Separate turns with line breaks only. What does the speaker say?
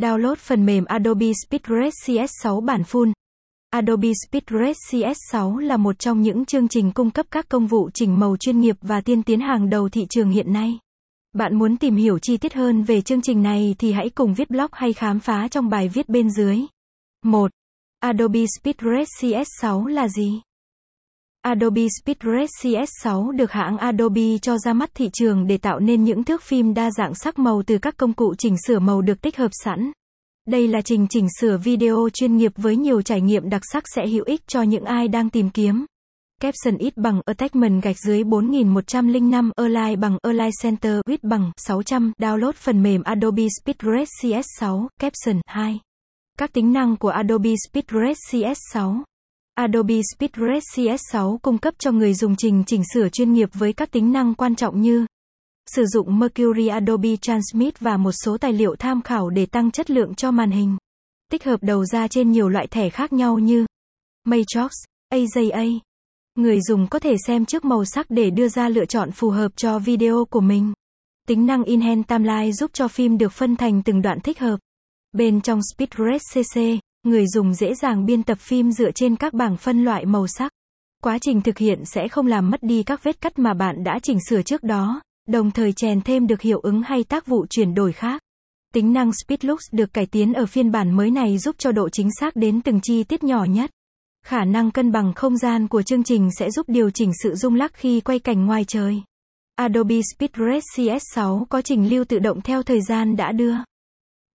Download phần mềm Adobe SpeedGrade CS6 bản full. Adobe SpeedGrade CS6 là một trong những chương trình cung cấp các công vụ chỉnh màu chuyên nghiệp và tiên tiến hàng đầu thị trường hiện nay. Bạn muốn tìm hiểu chi tiết hơn về chương trình này thì hãy cùng viết blog hay khám phá trong bài viết bên dưới. 1. Adobe SpeedGrade CS6 là gì? Adobe SpeedRes CS6 được hãng Adobe cho ra mắt thị trường để tạo nên những thước phim đa dạng sắc màu từ các công cụ chỉnh sửa màu được tích hợp sẵn. Đây là trình chỉnh sửa video chuyên nghiệp với nhiều trải nghiệm đặc sắc sẽ hữu ích cho những ai đang tìm kiếm. Caption ít bằng Attachment gạch dưới 4105 Align bằng Align Center width bằng 600 Download phần mềm Adobe SpeedRes CS6 Caption 2 Các tính năng của Adobe SpeedRes CS6 Adobe SpeedRes CS6 cung cấp cho người dùng trình chỉnh sửa chuyên nghiệp với các tính năng quan trọng như Sử dụng Mercury Adobe Transmit và một số tài liệu tham khảo để tăng chất lượng cho màn hình. Tích hợp đầu ra trên nhiều loại thẻ khác nhau như Matrox, AJA. Người dùng có thể xem trước màu sắc để đưa ra lựa chọn phù hợp cho video của mình. Tính năng Enhance Timeline giúp cho phim được phân thành từng đoạn thích hợp. Bên trong SpeedRes CC, người dùng dễ dàng biên tập phim dựa trên các bảng phân loại màu sắc. Quá trình thực hiện sẽ không làm mất đi các vết cắt mà bạn đã chỉnh sửa trước đó, đồng thời chèn thêm được hiệu ứng hay tác vụ chuyển đổi khác. Tính năng Speedlux được cải tiến ở phiên bản mới này giúp cho độ chính xác đến từng chi tiết nhỏ nhất. Khả năng cân bằng không gian của chương trình sẽ giúp điều chỉnh sự rung lắc khi quay cảnh ngoài trời. Adobe SpeedRes CS6 có trình lưu tự động theo thời gian đã đưa.